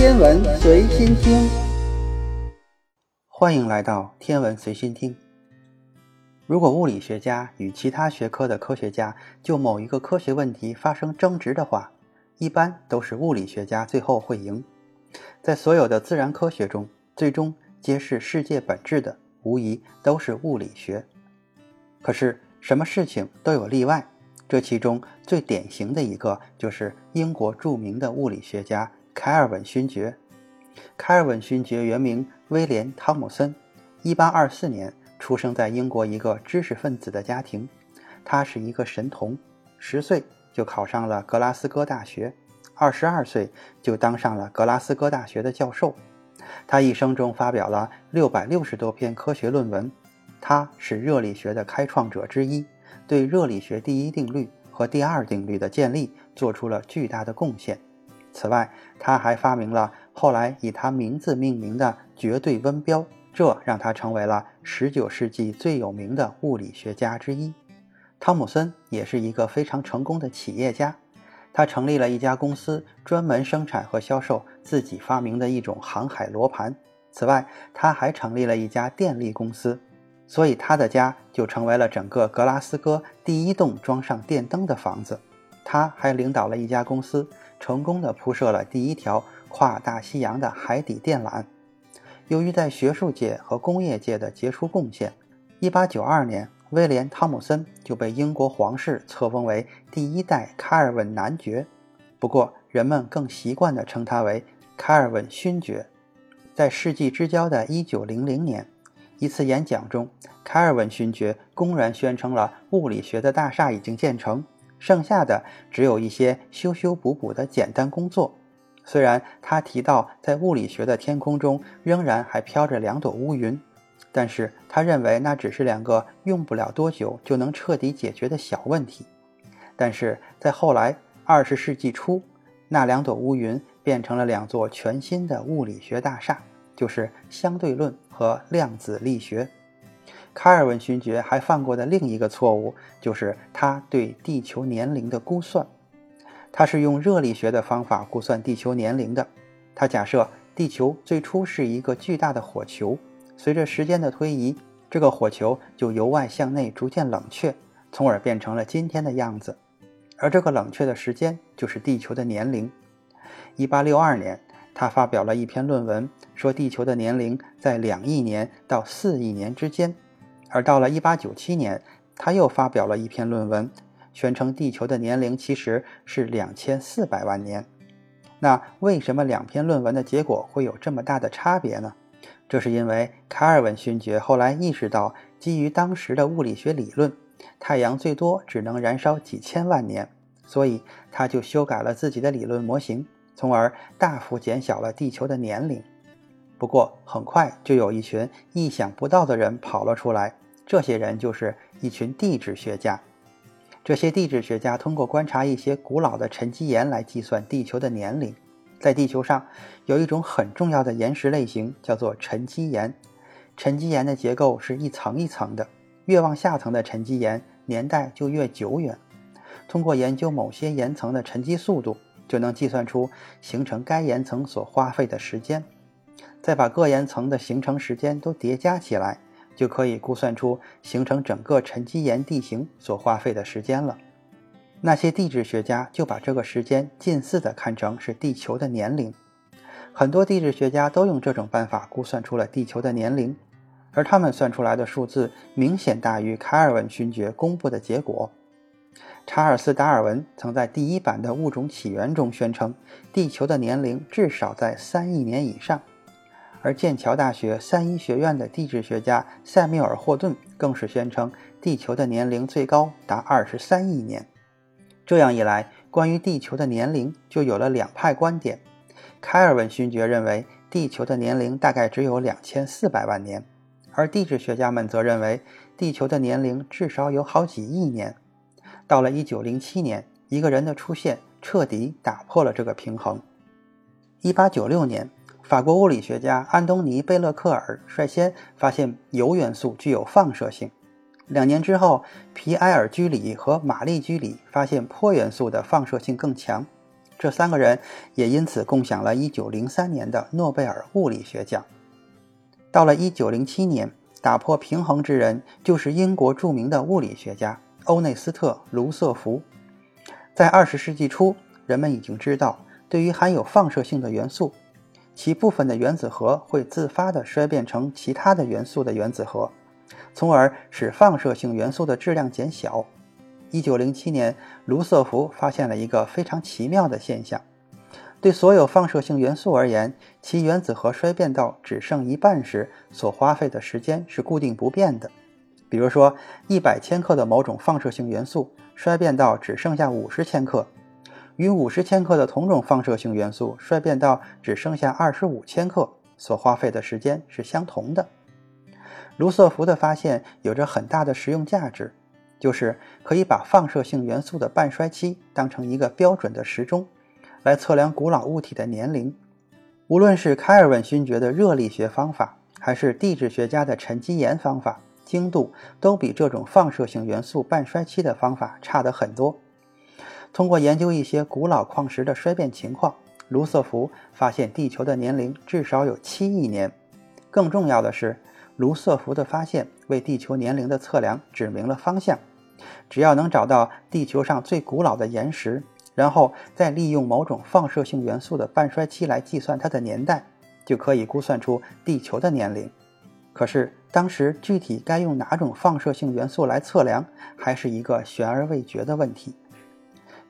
天文随心听，欢迎来到天文随心听。如果物理学家与其他学科的科学家就某一个科学问题发生争执的话，一般都是物理学家最后会赢。在所有的自然科学中，最终揭示世界本质的，无疑都是物理学。可是，什么事情都有例外，这其中最典型的一个就是英国著名的物理学家。凯尔文勋爵，凯尔文勋爵原名威廉·汤姆森，1824年出生在英国一个知识分子的家庭。他是一个神童，十岁就考上了格拉斯哥大学，二十二岁就当上了格拉斯哥大学的教授。他一生中发表了六百六十多篇科学论文。他是热力学的开创者之一，对热力学第一定律和第二定律的建立做出了巨大的贡献。此外，他还发明了后来以他名字命名的绝对温标，这让他成为了19世纪最有名的物理学家之一。汤姆森也是一个非常成功的企业家，他成立了一家公司，专门生产和销售自己发明的一种航海罗盘。此外，他还成立了一家电力公司，所以他的家就成为了整个格拉斯哥第一栋装上电灯的房子。他还领导了一家公司。成功的铺设了第一条跨大西洋的海底电缆。由于在学术界和工业界的杰出贡献，1892年，威廉·汤姆森就被英国皇室册封为第一代卡尔文男爵。不过，人们更习惯地称他为卡尔文勋爵。在世纪之交的1900年，一次演讲中，卡尔文勋爵公然宣称了物理学的大厦已经建成。剩下的只有一些修修补补的简单工作。虽然他提到在物理学的天空中仍然还飘着两朵乌云，但是他认为那只是两个用不了多久就能彻底解决的小问题。但是在后来，二十世纪初，那两朵乌云变成了两座全新的物理学大厦，就是相对论和量子力学。卡尔文勋爵还犯过的另一个错误，就是他对地球年龄的估算。他是用热力学的方法估算地球年龄的。他假设地球最初是一个巨大的火球，随着时间的推移，这个火球就由外向内逐渐冷却，从而变成了今天的样子。而这个冷却的时间就是地球的年龄。1862年，他发表了一篇论文，说地球的年龄在两亿年到四亿年之间。而到了1897年，他又发表了一篇论文，宣称地球的年龄其实是2400万年。那为什么两篇论文的结果会有这么大的差别呢？这是因为卡尔文勋爵后来意识到，基于当时的物理学理论，太阳最多只能燃烧几千万年，所以他就修改了自己的理论模型，从而大幅减小了地球的年龄。不过，很快就有一群意想不到的人跑了出来。这些人就是一群地质学家。这些地质学家通过观察一些古老的沉积岩来计算地球的年龄。在地球上有一种很重要的岩石类型，叫做沉积岩。沉积岩的结构是一层一层的，越往下层的沉积岩年代就越久远。通过研究某些岩层的沉积速度，就能计算出形成该岩层所花费的时间。再把各岩层的形成时间都叠加起来。就可以估算出形成整个沉积岩地形所花费的时间了。那些地质学家就把这个时间近似的看成是地球的年龄。很多地质学家都用这种办法估算出了地球的年龄，而他们算出来的数字明显大于卡尔文勋爵公布的结果。查尔斯·达尔文曾在第一版的《物种起源》中宣称，地球的年龄至少在三亿年以上。而剑桥大学三一学院的地质学家塞缪尔·霍顿更是宣称，地球的年龄最高达二十三亿年。这样一来，关于地球的年龄就有了两派观点。凯尔文勋爵认为，地球的年龄大概只有两千四百万年，而地质学家们则认为，地球的年龄至少有好几亿年。到了一九零七年，一个人的出现彻底打破了这个平衡。一八九六年。法国物理学家安东尼·贝勒克尔率先发现铀元素具有放射性。两年之后，皮埃尔·居里和玛丽·居里发现钋元素的放射性更强。这三个人也因此共享了1903年的诺贝尔物理学奖。到了1907年，打破平衡之人就是英国著名的物理学家欧内斯特·卢瑟福。在20世纪初，人们已经知道，对于含有放射性的元素，其部分的原子核会自发地衰变成其他的元素的原子核，从而使放射性元素的质量减小。一九零七年，卢瑟福发现了一个非常奇妙的现象：对所有放射性元素而言，其原子核衰变到只剩一半时所花费的时间是固定不变的。比如说，一百千克的某种放射性元素衰变到只剩下五十千克，与五十千克的同种放射性元素衰变到只剩下二十五千克所花费的时间是相同的。卢瑟福的发现有着很大的实用价值。就是可以把放射性元素的半衰期当成一个标准的时钟，来测量古老物体的年龄。无论是开尔文勋爵的热力学方法，还是地质学家的沉积岩方法，精度都比这种放射性元素半衰期的方法差得很多。通过研究一些古老矿石的衰变情况，卢瑟福发现地球的年龄至少有七亿年。更重要的是，卢瑟福的发现为地球年龄的测量指明了方向。只要能找到地球上最古老的岩石，然后再利用某种放射性元素的半衰期来计算它的年代，就可以估算出地球的年龄。可是当时具体该用哪种放射性元素来测量，还是一个悬而未决的问题。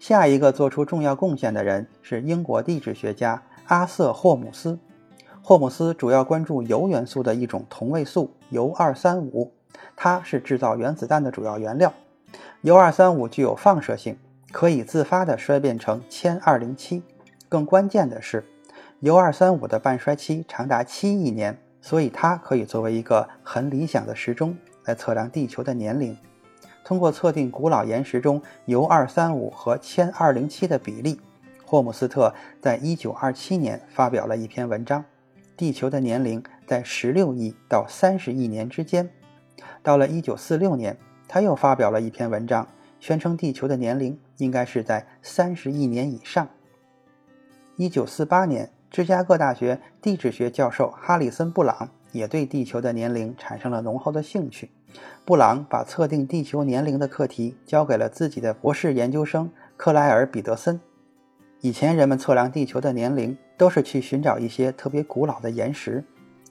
下一个做出重要贡献的人是英国地质学家阿瑟·霍姆斯。霍姆斯主要关注铀元素的一种同位素铀二三五，它是制造原子弹的主要原料。铀二三五具有放射性，可以自发地衰变成铅二零七。更关键的是，铀二三五的半衰期长达七亿年，所以它可以作为一个很理想的时钟来测量地球的年龄。通过测定古老岩石中铀二三五和铅二零七的比例，霍姆斯特在一九二七年发表了一篇文章：地球的年龄在十六亿到三十亿年之间。到了一九四六年。他又发表了一篇文章，宣称地球的年龄应该是在三十亿年以上。一九四八年，芝加哥大学地质学教授哈里森·布朗也对地球的年龄产生了浓厚的兴趣。布朗把测定地球年龄的课题交给了自己的博士研究生克莱尔·彼得森。以前人们测量地球的年龄都是去寻找一些特别古老的岩石。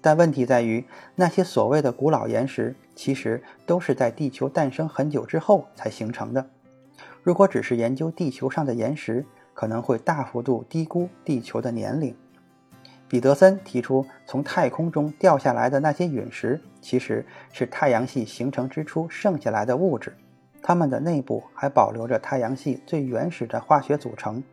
但问题在于，那些所谓的古老岩石，其实都是在地球诞生很久之后才形成的。如果只是研究地球上的岩石，可能会大幅度低估地球的年龄。彼得森提出，从太空中掉下来的那些陨石，其实是太阳系形成之初剩下来的物质，它们的内部还保留着太阳系最原始的化学组成。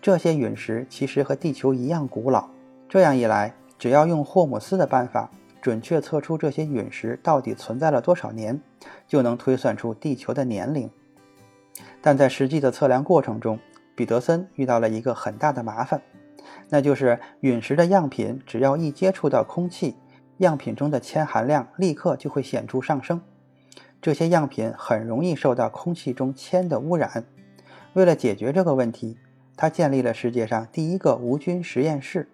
这些陨石其实和地球一样古老。这样一来，只要用霍姆斯的办法，准确测出这些陨石到底存在了多少年，就能推算出地球的年龄。但在实际的测量过程中，彼得森遇到了一个很大的麻烦，那就是陨石的样品只要一接触到空气，样品中的铅含量立刻就会显著上升。这些样品很容易受到空气中铅的污染。为了解决这个问题，他建立了世界上第一个无菌实验室。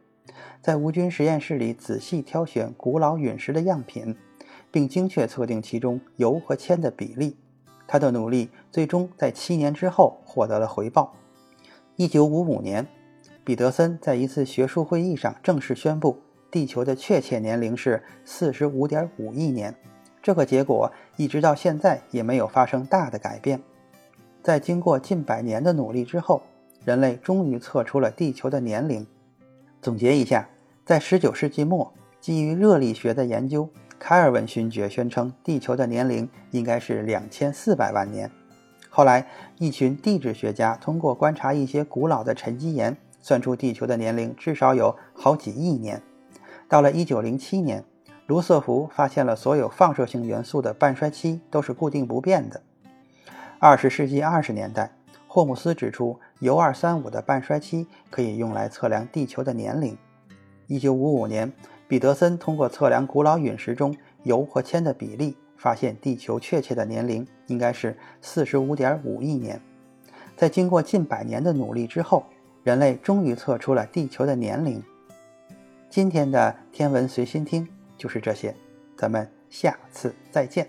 在无菌实验室里仔细挑选古老陨石的样品，并精确测定其中铀和铅的比例。他的努力最终在七年之后获得了回报。一九五五年，彼得森在一次学术会议上正式宣布，地球的确切年龄是四十五点五亿年。这个结果一直到现在也没有发生大的改变。在经过近百年的努力之后，人类终于测出了地球的年龄。总结一下，在19世纪末，基于热力学的研究，开尔文勋爵宣称地球的年龄应该是2400万年。后来，一群地质学家通过观察一些古老的沉积岩，算出地球的年龄至少有好几亿年。到了1907年，卢瑟福发现了所有放射性元素的半衰期都是固定不变的。20世纪20年代。霍姆斯指出，铀二三五的半衰期可以用来测量地球的年龄。一九五五年，彼得森通过测量古老陨石中铀和铅的比例，发现地球确切的年龄应该是四十五点五亿年。在经过近百年的努力之后，人类终于测出了地球的年龄。今天的天文随心听就是这些，咱们下次再见。